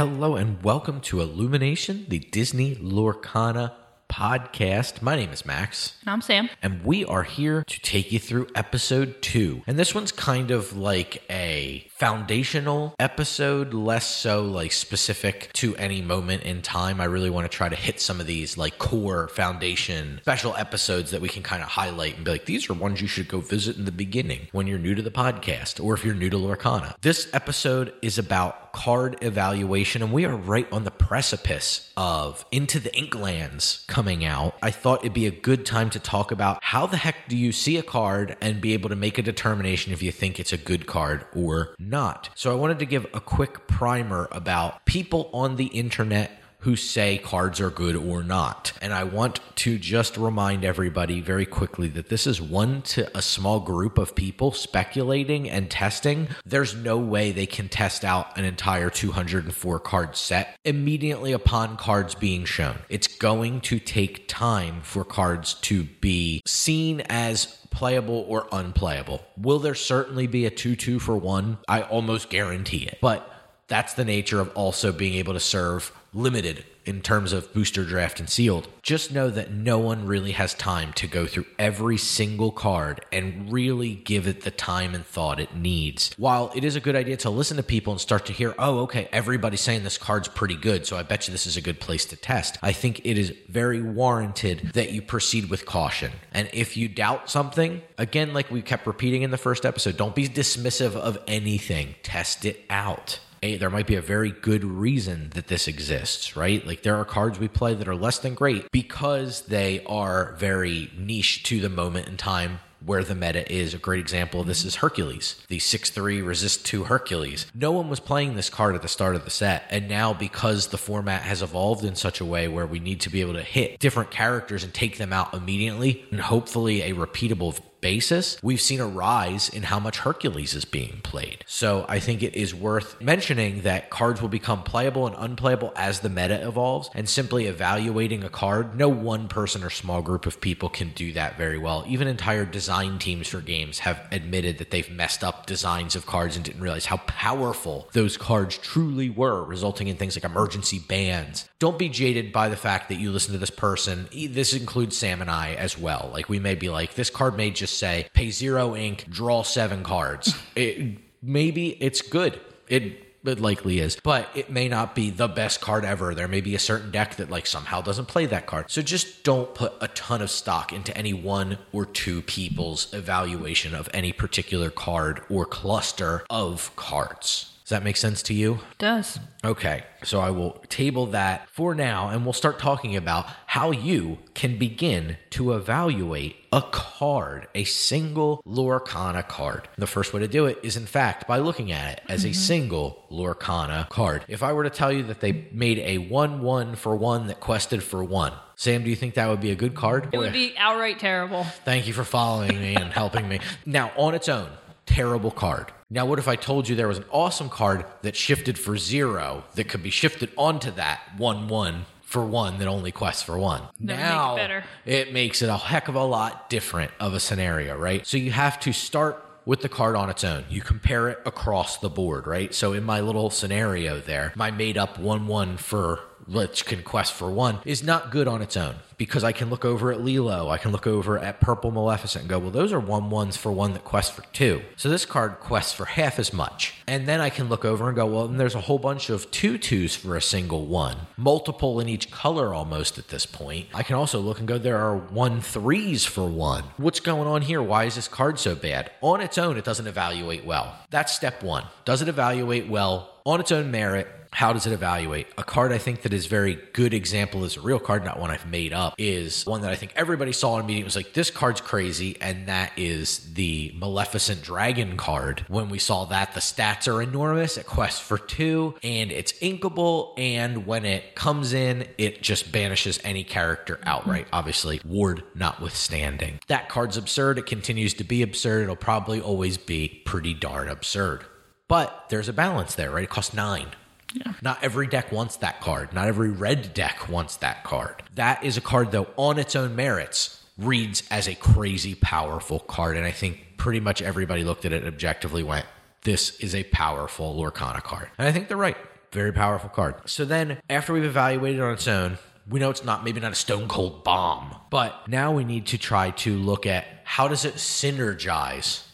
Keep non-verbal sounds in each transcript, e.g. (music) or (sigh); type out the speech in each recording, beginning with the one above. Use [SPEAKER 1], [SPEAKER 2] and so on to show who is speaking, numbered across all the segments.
[SPEAKER 1] Hello and welcome to Illumination, the Disney Lorcana podcast. My name is Max.
[SPEAKER 2] And I'm Sam.
[SPEAKER 1] And we are here to take you through episode two. And this one's kind of like a foundational episode, less so like specific to any moment in time. I really want to try to hit some of these like core foundation special episodes that we can kind of highlight and be like, these are ones you should go visit in the beginning when you're new to the podcast or if you're new to Lorcana. This episode is about card evaluation, and we are right on the precipice of Into the Inklands coming out. I thought it'd be a good time to talk about how the heck do you see a card and be able to make a determination if you think it's a good card or not. So I wanted to give a quick primer about people on the internet who say cards are good or not. And I want to just remind everybody very quickly that this is one to a small group of people speculating and testing. There's no way they can test out an entire 204 card set immediately upon cards being shown. It's going to take time for cards to be seen as playable or unplayable. Will there certainly be a 2 2 for one? I almost guarantee it. But that's the nature of also being able to serve limited in terms of booster draft and sealed. Just know that no one really has time to go through every single card and really give it the time and thought it needs. While it is a good idea to listen to people and start to hear, oh, okay, everybody's saying this card's pretty good, so I bet you this is a good place to test. I think it is very warranted that you proceed with caution. And if you doubt something, again, like we kept repeating in the first episode, don't be dismissive of anything, test it out a, there might be a very good reason that this exists, right? Like there are cards we play that are less than great because they are very niche to the moment in time where the meta is. A great example of this is Hercules, the 6 3 resist 2 Hercules. No one was playing this card at the start of the set. And now, because the format has evolved in such a way where we need to be able to hit different characters and take them out immediately, and hopefully a repeatable basis, we've seen a rise in how much Hercules is being played. So I think it is worth mentioning that cards will become playable and unplayable as the meta evolves, and simply evaluating a card, no one person or small group of people can do that very well. Even entire design teams for games have admitted that they've messed up designs of cards and didn't realize how powerful those cards truly were, resulting in things like emergency bans. Don't be jaded by the fact that you listen to this person. This includes Sam and I as well. Like we may be like, this card may just just say pay zero ink, draw seven cards. It, maybe it's good. It it likely is, but it may not be the best card ever. There may be a certain deck that like somehow doesn't play that card. So just don't put a ton of stock into any one or two people's evaluation of any particular card or cluster of cards. Does that make sense to you?
[SPEAKER 2] It does.
[SPEAKER 1] Okay, so I will table that for now and we'll start talking about how you can begin to evaluate a card, a single Lorcana card. The first way to do it is, in fact, by looking at it as mm-hmm. a single Lorcana card. If I were to tell you that they made a 1 1 for one that quested for one, Sam, do you think that would be a good card?
[SPEAKER 2] It would be outright terrible.
[SPEAKER 1] Thank you for following me and helping me. (laughs) Now, on its own, terrible card. Now, what if I told you there was an awesome card that shifted for zero that could be shifted onto that 1 1 for one that only quests for one?
[SPEAKER 2] That
[SPEAKER 1] now,
[SPEAKER 2] make it,
[SPEAKER 1] it makes it a heck of a lot different of a scenario, right? So you have to start with the card on its own. You compare it across the board, right? So in my little scenario there, my made up 1 1 for which can quest for one, is not good on its own because I can look over at Lilo, I can look over at Purple Maleficent and go, well, those are one ones for one that quest for two. So this card quests for half as much. And then I can look over and go, well, and there's a whole bunch of two twos for a single one, multiple in each color almost at this point. I can also look and go, there are one threes for one. What's going on here? Why is this card so bad? On its own, it doesn't evaluate well. That's step one. Does it evaluate well on its own merit? How does it evaluate? A card I think that is very good example is a real card, not one I've made up, is one that I think everybody saw in a meeting It was like, this card's crazy, and that is the Maleficent Dragon card. When we saw that, the stats are enormous. It quests for two, and it's inkable, and when it comes in, it just banishes any character outright. Mm-hmm. Obviously, ward notwithstanding. That card's absurd. It continues to be absurd. It'll probably always be pretty darn absurd. But there's a balance there, right? It costs nine. Yeah. Not every deck wants that card. Not every red deck wants that card. That is a card, though, on its own merits, reads as a crazy powerful card. And I think pretty much everybody looked at it objectively went, this is a powerful Lorcana card. And I think they're right. Very powerful card. So then, after we've evaluated it on its own, we know it's not maybe not a stone cold bomb, but now we need to try to look at how does it synergize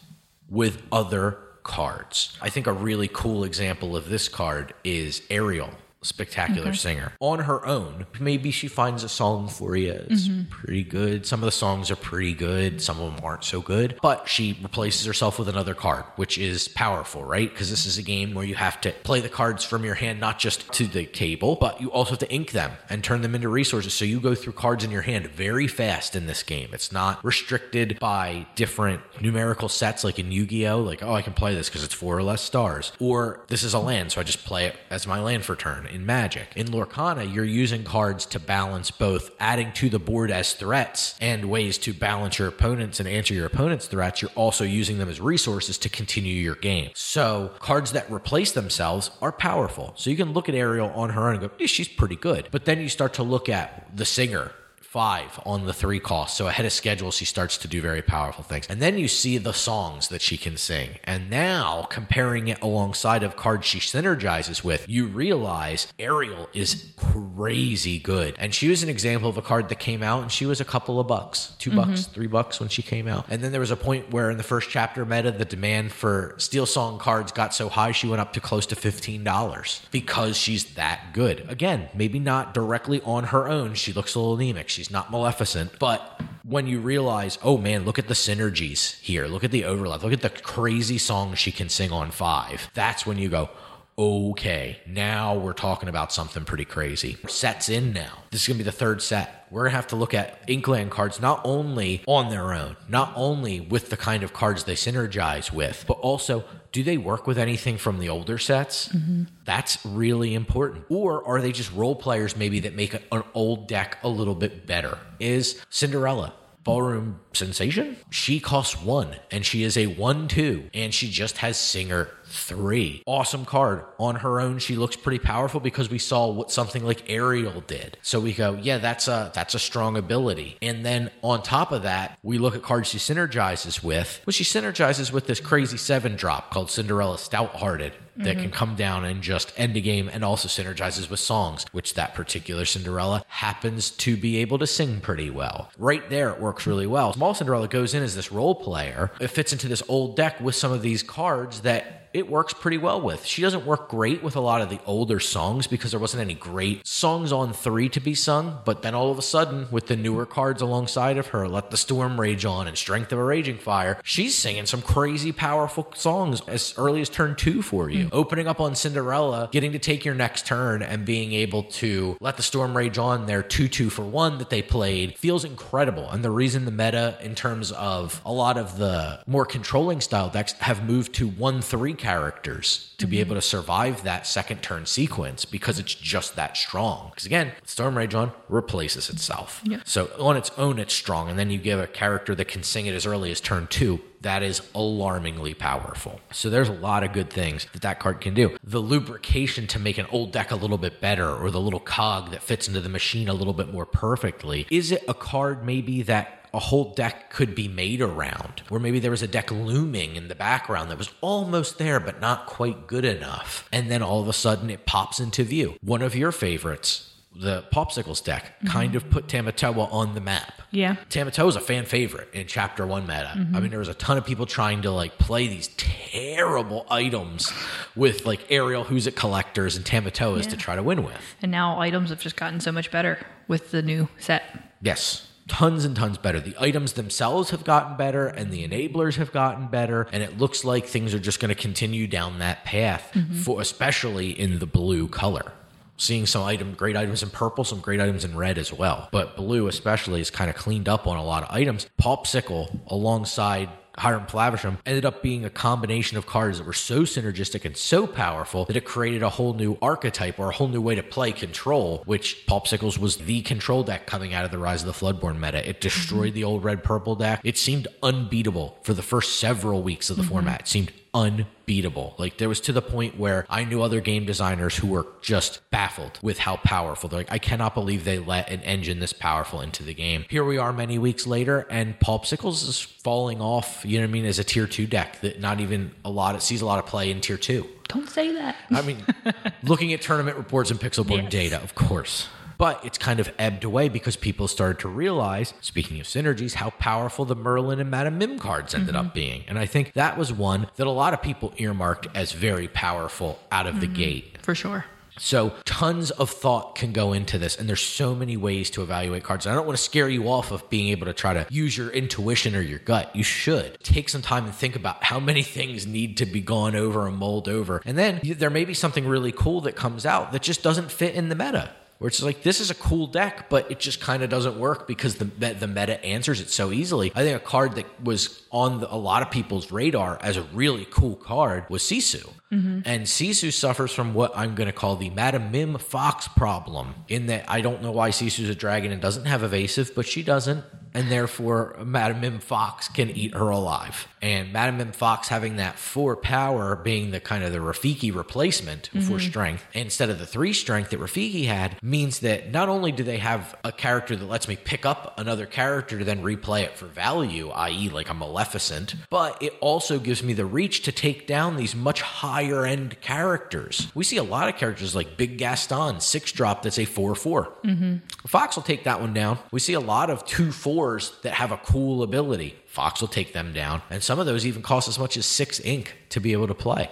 [SPEAKER 1] with other cards. I think a really cool example of this card is Ariel spectacular singer. On her own, maybe she finds a song for you. It's mm-hmm. pretty good. Some of the songs are pretty good. Some of them aren't so good. But she replaces herself with another card, which is powerful, right? Because this is a game where you have to play the cards from your hand, not just to the table, but you also have to ink them and turn them into resources. So you go through cards in your hand very fast in this game. It's not restricted by different numerical sets like in Yu Gi Oh! Like, oh, I can play this because it's four or less stars. Or this is a land, so I just play it as my land for turn in Magic. In Lorcana, you're using cards to balance both adding to the board as threats and ways to balance your opponents and answer your opponent's threats. You're also using them as resources to continue your game. So cards that replace themselves are powerful. So you can look at Ariel on her own and go, "Yeah, she's pretty good. But then you start to look at the singer five on the three cost. So ahead of schedule, she starts to do very powerful things. And then you see the songs that she can sing. And now comparing it alongside of cards she synergizes with, you realize Ariel is crazy good. And she was an example of a card that came out and she was a couple of bucks, 2 mm-hmm. bucks, three bucks when she came out. And then there was a point where in the first chapter meta, the demand for Steel Song cards got so high she went up to close to $15 because she's that good. Again, maybe not directly on her own. She looks a little anemic. She's not Maleficent. But when you realize, oh man, look at the synergies here. Look at the overlap. Look at the crazy songs she can sing on five. That's when you go, okay, now we're talking about something pretty crazy. Sets in now. This is going to be the third set. We're going to have to look at Inkland cards not only on their own, not only with the kind of cards they synergize with, but also do they work with anything from the older sets? Mm-hmm. That's really important. Or are they just role players maybe that make an old deck a little bit better? Is Cinderella ballroom sensation. She costs one and she is a one two and she just has singer three. Awesome card. On her own, she looks pretty powerful because we saw what something like Ariel did. So we go, yeah, that's a that's a strong ability. And then on top of that, we look at cards she synergizes with. Well, she synergizes with this crazy seven drop called Cinderella Stout Hearted that can mm-hmm. come down and just end a game and also synergizes with songs, which that particular Cinderella happens to be able to sing pretty well. Right there, it works really well. Small Cinderella goes in as this role player. It fits into this old deck with some of these cards that it works pretty well with. She doesn't work great with a lot of the older songs because there wasn't any great songs on three to be sung. But then all of a sudden, with the newer cards alongside of her, Let the Storm Rage On and Strength of a Raging Fire, she's singing some crazy powerful songs as early as turn two for you. Hmm. Opening up on Cinderella, getting to take your next turn and being able to let the Storm Rage On their 2 2 for 1 that they played feels incredible. And the reason the meta, in terms of a lot of the more controlling style decks, have moved to 1 3 characters to be mm-hmm. able to survive that second turn sequence because it's just that strong. Because again, Storm Rage On replaces itself.
[SPEAKER 2] Yeah.
[SPEAKER 1] So on its own, it's strong. And then you give a character that can sing it as early as turn two. That is alarmingly powerful. So there's a lot of good things that that card can do. The lubrication to make an old deck a little bit better, or the little cog that fits into the machine a little bit more perfectly. Is it a card maybe that a whole deck could be made around, where maybe there was a deck looming in the background that was almost there, but not quite good enough. And then all of a sudden it pops into view. One of your favorites, the Popsicles deck, mm-hmm. kind of put Tamatoa on the map.
[SPEAKER 2] Yeah.
[SPEAKER 1] Tamatoa is a fan favorite in chapter one meta. I mm-hmm. mean, there was a ton of people trying to like play these terrible items with like Ariel Whoseit collectors and Tamatoas to try to win with.
[SPEAKER 2] And now items have just gotten so much better with the new set.
[SPEAKER 1] Yes. Tons and tons better. The items themselves have gotten better and the enablers have gotten better. And it looks like things are just going to continue down that path mm-hmm. for especially in the blue color. Seeing some item great items in purple, some great items in red as well. But blue especially is kind of cleaned up on a lot of items. Popsicle alongside Hiram Flaversham ended up being a combination of cards that were so synergistic and so powerful that it created a whole new archetype or a whole new way to play control, which Popsicles was the control deck coming out of the Rise of the Floodborn meta. It destroyed mm-hmm. the old red purple deck. It seemed unbeatable for the first several weeks of the mm-hmm. format. It seemed unbeatable. Like there was to the point where I knew other game designers who were just baffled with how powerful. They're like, I cannot believe they let an engine this powerful into the game. Here we are many weeks later, and Popsicles is falling off, you know what I mean, as a tier two deck that not even a lot it sees a lot of play in tier two.
[SPEAKER 2] Don't say that.
[SPEAKER 1] I mean, (laughs) looking at tournament reports and Pixelborn
[SPEAKER 2] Yes.
[SPEAKER 1] data, of course. But it's kind of ebbed away because people started to realize, speaking of synergies, how powerful the Merlin and Madame Mim cards ended up mm-hmm. being. And I think that was one that a lot of people earmarked as very powerful out of the mm-hmm. gate.
[SPEAKER 2] For sure.
[SPEAKER 1] So tons of thought can go into this, and there's so many ways to evaluate cards. And I don't want to scare you off of being able to try to use your intuition or your gut. You should take some time and think about how many things need to be gone over and mulled over, and then there may be something really cool that comes out that just doesn't fit in the meta. Where it's like this is a cool deck, but it just kind of doesn't work because the the meta answers it so easily. I think a card that was on the, a lot of people's radar as a really cool card was Sisu. Mm-hmm. And Sisu suffers from what I'm going to call the Madame Mim Fox problem, in that I don't know why Sisu's a dragon and doesn't have evasive, but she doesn't and therefore Madam Mim Fox can eat her alive. And Madam Mim Fox having that four power being the kind of the Rafiki replacement mm-hmm. for strength instead of the three strength that Rafiki had means that not only do they have a character that lets me pick up another character to then replay it for value, i.e., like a Maleficent, but it also gives me the reach to take down these much higher end characters. We see a lot of characters like Big Gaston, six drop, that's a 4 4. Mm-hmm. Fox will take that one down. We see a lot of 2 4 stores that have a cool ability. Fox will take them down. And some of those even cost as much as six ink to be able to play.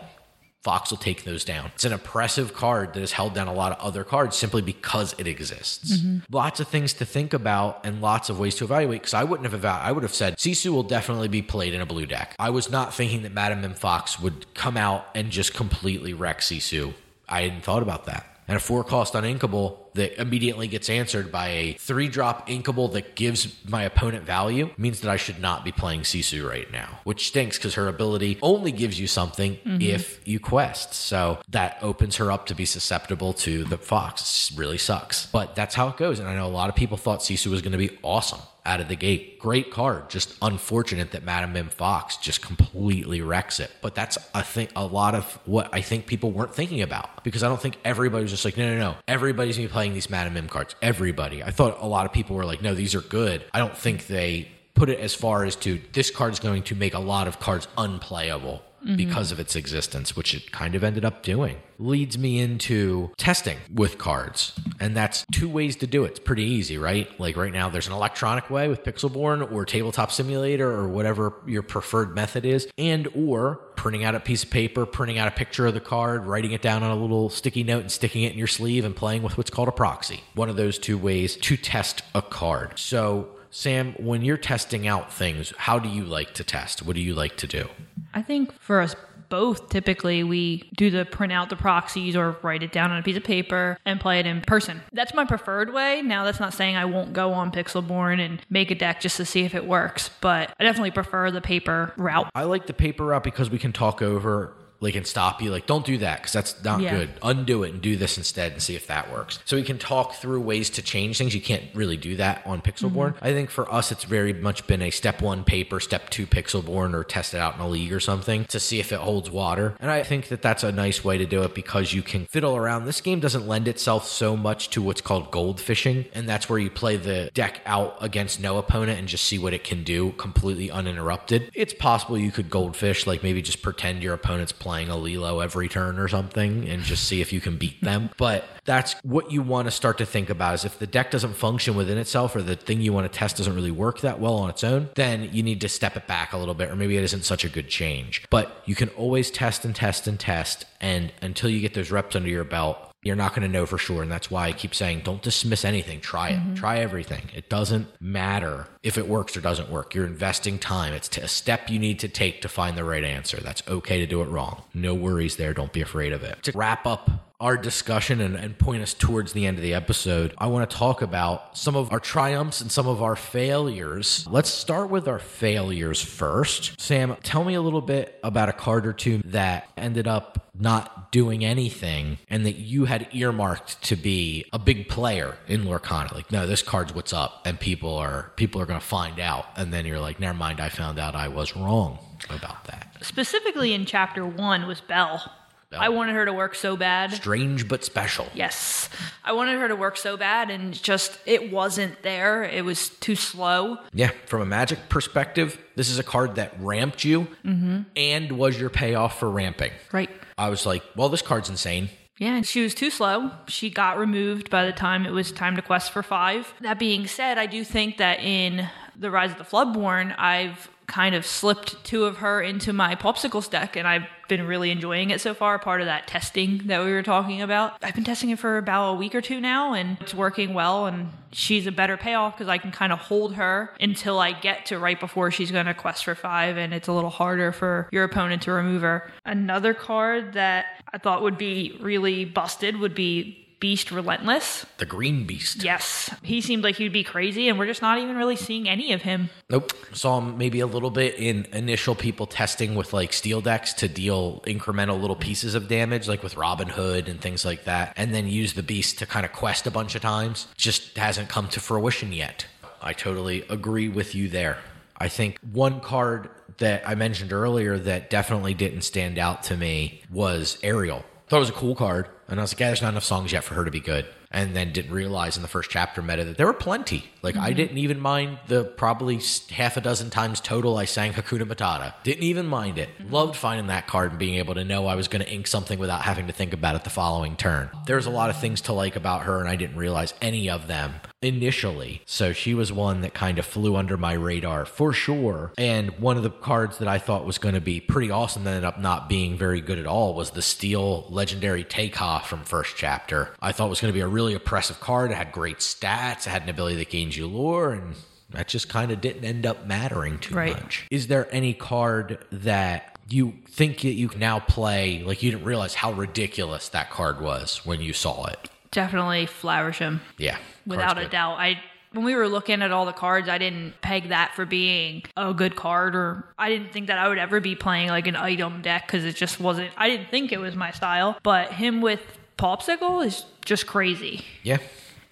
[SPEAKER 1] Fox will take those down. It's an oppressive card that has held down a lot of other cards simply because it exists. Mm-hmm. Lots of things to think about and lots of ways to evaluate. Because I wouldn't have eval- I would have said Sisu will definitely be played in a blue deck. I was not thinking that Madam Mim Fox would come out and just completely wreck Sisu. I hadn't thought about that. And a four cost uninkable that immediately gets answered by a three drop inkable that gives my opponent value means that I should not be playing Sisu right now, which stinks because her ability only gives you something mm-hmm. if you quest. So that opens her up to be susceptible to the fox. It really sucks. But that's how it goes. And I know a lot of people thought Sisu was going to be awesome out of the gate. Great card. Just unfortunate that Madame Mim Fox just completely wrecks it. But that's I think a lot of what I think people weren't thinking about because I don't think everybody was just like, no, no, no. Everybody's gonna be playing these Madame Mim cards. Everybody. I thought a lot of people were like, no, these are good. I don't think they put it as far as to this card's going to make a lot of cards unplayable Mm-hmm. because of its existence, which it kind of ended up doing. Leads me into testing with cards. And that's two ways to do it. It's pretty easy, right? Like right now, there's an electronic way with Pixelborn or Tabletop Simulator or whatever your preferred method is, and or printing out a piece of paper, printing out a picture of the card, writing it down on a little sticky note and sticking it in your sleeve and playing with what's called a proxy. One of those two ways to test a card. So, Sam, when you're testing out things, how do you like to test? What do you like to do?
[SPEAKER 2] I think for us both, typically we do the print out the proxies or write it down on a piece of paper and play it in person. That's my preferred way. Now, that's not saying I won't go on Pixelborn and make a deck just to see if it works, but I definitely prefer the paper route.
[SPEAKER 1] I like the paper route because we can talk over like and stop you. Like don't do that because that's not
[SPEAKER 2] Yeah.
[SPEAKER 1] good. Undo it and do this instead and see if that works. So we can talk through ways to change things. You can't really do that on pixelborn. Mm-hmm. I think for us it's very much been a step one paper step two pixelborn or test it out in a league or something to see if it holds water. And i think that that's a nice way to do it because you can fiddle around. This game doesn't lend itself so much to what's called gold fishing and that's where you play the deck out against no opponent and just see what it can do completely uninterrupted. It's possible you could goldfish like maybe just pretend your opponent's playing a Lilo every turn or something and just see if you can beat them. But that's what you want to start to think about is if the deck doesn't function within itself or the thing you want to test doesn't really work that well on its own, then you need to step it back a little bit or maybe it isn't such a good change. But you can always test and test and test and until you get those reps under your belt, you're not going to know for sure. And that's why I keep saying don't dismiss anything. Try it. Mm-hmm. Try everything. It doesn't matter if it works or doesn't work. You're investing time. It's t- a step you need to take to find the right answer. That's okay to do it wrong. No worries there. Don't be afraid of it. To wrap up our discussion and, and point us towards the end of the episode, I want to talk about some of our triumphs and some of our failures. Let's start with our failures first. Sam, tell me a little bit about a card or two that ended up not doing anything and that you had earmarked to be a big player in Lorcana. Like, no, this card's what's up, and people are people are to find out, and then you're like, never mind, I found out I was wrong about that.
[SPEAKER 2] specifically in chapter one was Belle. I wanted her to work so bad.
[SPEAKER 1] Strange but special.
[SPEAKER 2] Yes. I wanted her to work so bad and just it wasn't there. It was too slow.
[SPEAKER 1] Yeah, from a magic perspective, this is a card that ramped you mm-hmm. and was your payoff for ramping.
[SPEAKER 2] Right.
[SPEAKER 1] I was like, well, this card's insane.
[SPEAKER 2] Yeah, and she was too slow. She got removed by the time it was time to quest for five. That being said, I do think that in The Rise of the Floodborn, I've kind of slipped two of her into my popsicles deck, and I've been really enjoying it so far. Part of that testing that we were talking about. I've been testing it for about a week or two now, and it's working well. And she's a better payoff because I can kind of hold her until I get to right before she's going to quest for five, and it's a little harder for your opponent to remove her. Another card that I thought would be really busted would be Beast Relentless.
[SPEAKER 1] The Green Beast.
[SPEAKER 2] Yes, he seemed like he'd be crazy, and we're just not even really seeing any of him.
[SPEAKER 1] Nope. Saw him maybe a little bit in initial people testing with like steel decks to deal incremental little pieces of damage, like with Robin Hood and things like that, and then use the beast to kind of quest a bunch of times. Just hasn't come to fruition yet. I totally agree with you there. I think one card that I mentioned earlier that definitely didn't stand out to me was Ariel. Thought it was a cool card, and I was like, yeah, there's not enough songs yet for her to be good. And then didn't realize in the first chapter meta that there were plenty. Like I mm-hmm. didn't even mind the probably half a dozen times total I sang Hakuna Matata. Didn't even mind it. Mm-hmm. Loved finding that card and being able to know I was going to ink something without having to think about it the following turn. There's a lot of things to like about her, and I didn't realize any of them initially. So she was one that kind of flew under my radar for sure. And one of the cards that I thought was going to be pretty awesome that ended up not being very good at all was the Steel Legendary Takeoff from first chapter. I thought it was going to be a really oppressive card. It had great stats, it had an ability that gains you lore, and that just kind of didn't end up mattering too
[SPEAKER 2] Right.
[SPEAKER 1] much. Is there any card that you think that you can now play like you didn't realize how ridiculous that card was when you saw it?
[SPEAKER 2] Definitely Flaversham.
[SPEAKER 1] Yeah.
[SPEAKER 2] without a
[SPEAKER 1] good.
[SPEAKER 2] doubt. I when we were looking at all the cards, I didn't peg that for being a good card, or I didn't think that I would ever be playing like an item deck because it just wasn't. I didn't think it was my style. But him with Popsicle is just crazy.
[SPEAKER 1] Yeah.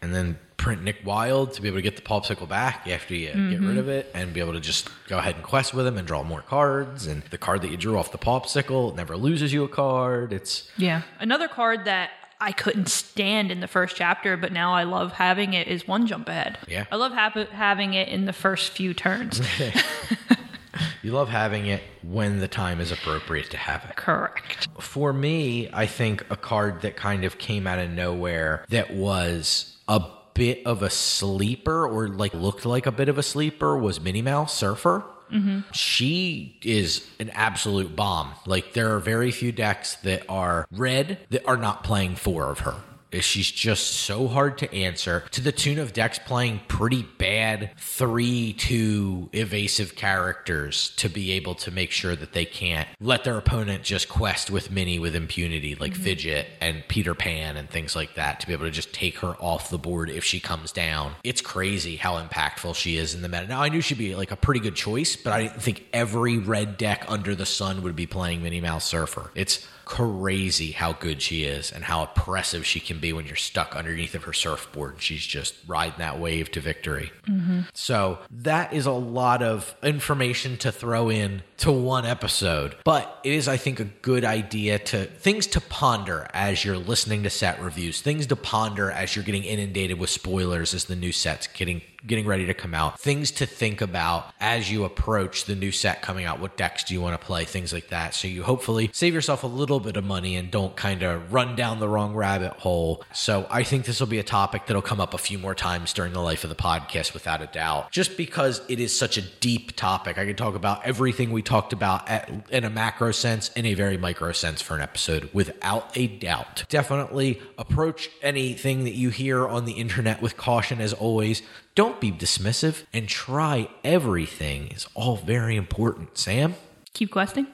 [SPEAKER 1] And then print Nick Wilde to be able to get the popsicle back after you get rid mm-hmm. of it and be able to just go ahead and quest with him and draw more cards. And the card that you drew off the popsicle never loses you a card. It's
[SPEAKER 2] Yeah. Another card that I couldn't stand in the first chapter, but now I love having it is one jump ahead.
[SPEAKER 1] Yeah.
[SPEAKER 2] I love hap- having it in the first few turns. (laughs) (laughs)
[SPEAKER 1] you love having it when the time is appropriate to have it.
[SPEAKER 2] Correct.
[SPEAKER 1] For me, I think a card that kind of came out of nowhere that was a bit of a sleeper or like looked like a bit of a sleeper was Minnie Mouse Surfer. She is an absolute bomb. Like there are very few decks that are red that are not playing four of her. She's just so hard to answer to the tune of decks playing pretty bad 3 2 evasive characters to be able to make sure that they can't let their opponent just quest with Minnie with impunity, like mm-hmm. Fidget and Peter Pan and things like that, to be able to just take her off the board if she comes down. It's crazy how impactful she is in the meta. Now, I knew she'd be like a pretty good choice, but I didn't think every red deck under the sun would be playing Minnie Mouse Surfer. It's crazy how good she is and how oppressive she can be when you're stuck underneath of her surfboard. She's just riding that wave to victory. Mm-hmm. So that is a lot of information to throw in to one episode. But it is, I think, a good idea to things to ponder as you're listening to set reviews, things to ponder as you're getting inundated with spoilers as the new set's getting getting ready to come out. Things to think about as you approach the new set coming out. What decks do you want to play? Things like that. So you hopefully save yourself a little bit of money and don't kind of run down the wrong rabbit hole. So I think this will be a topic that'll come up a few more times during the life of the podcast without a doubt. Just because it is such a deep topic. I could talk about everything we talked about at, in a macro sense, in a very micro sense for an episode without a doubt. Definitely approach anything that you hear on the internet with caution as always. Don't be dismissive and try everything is all very important. Sam?
[SPEAKER 2] Keep questing.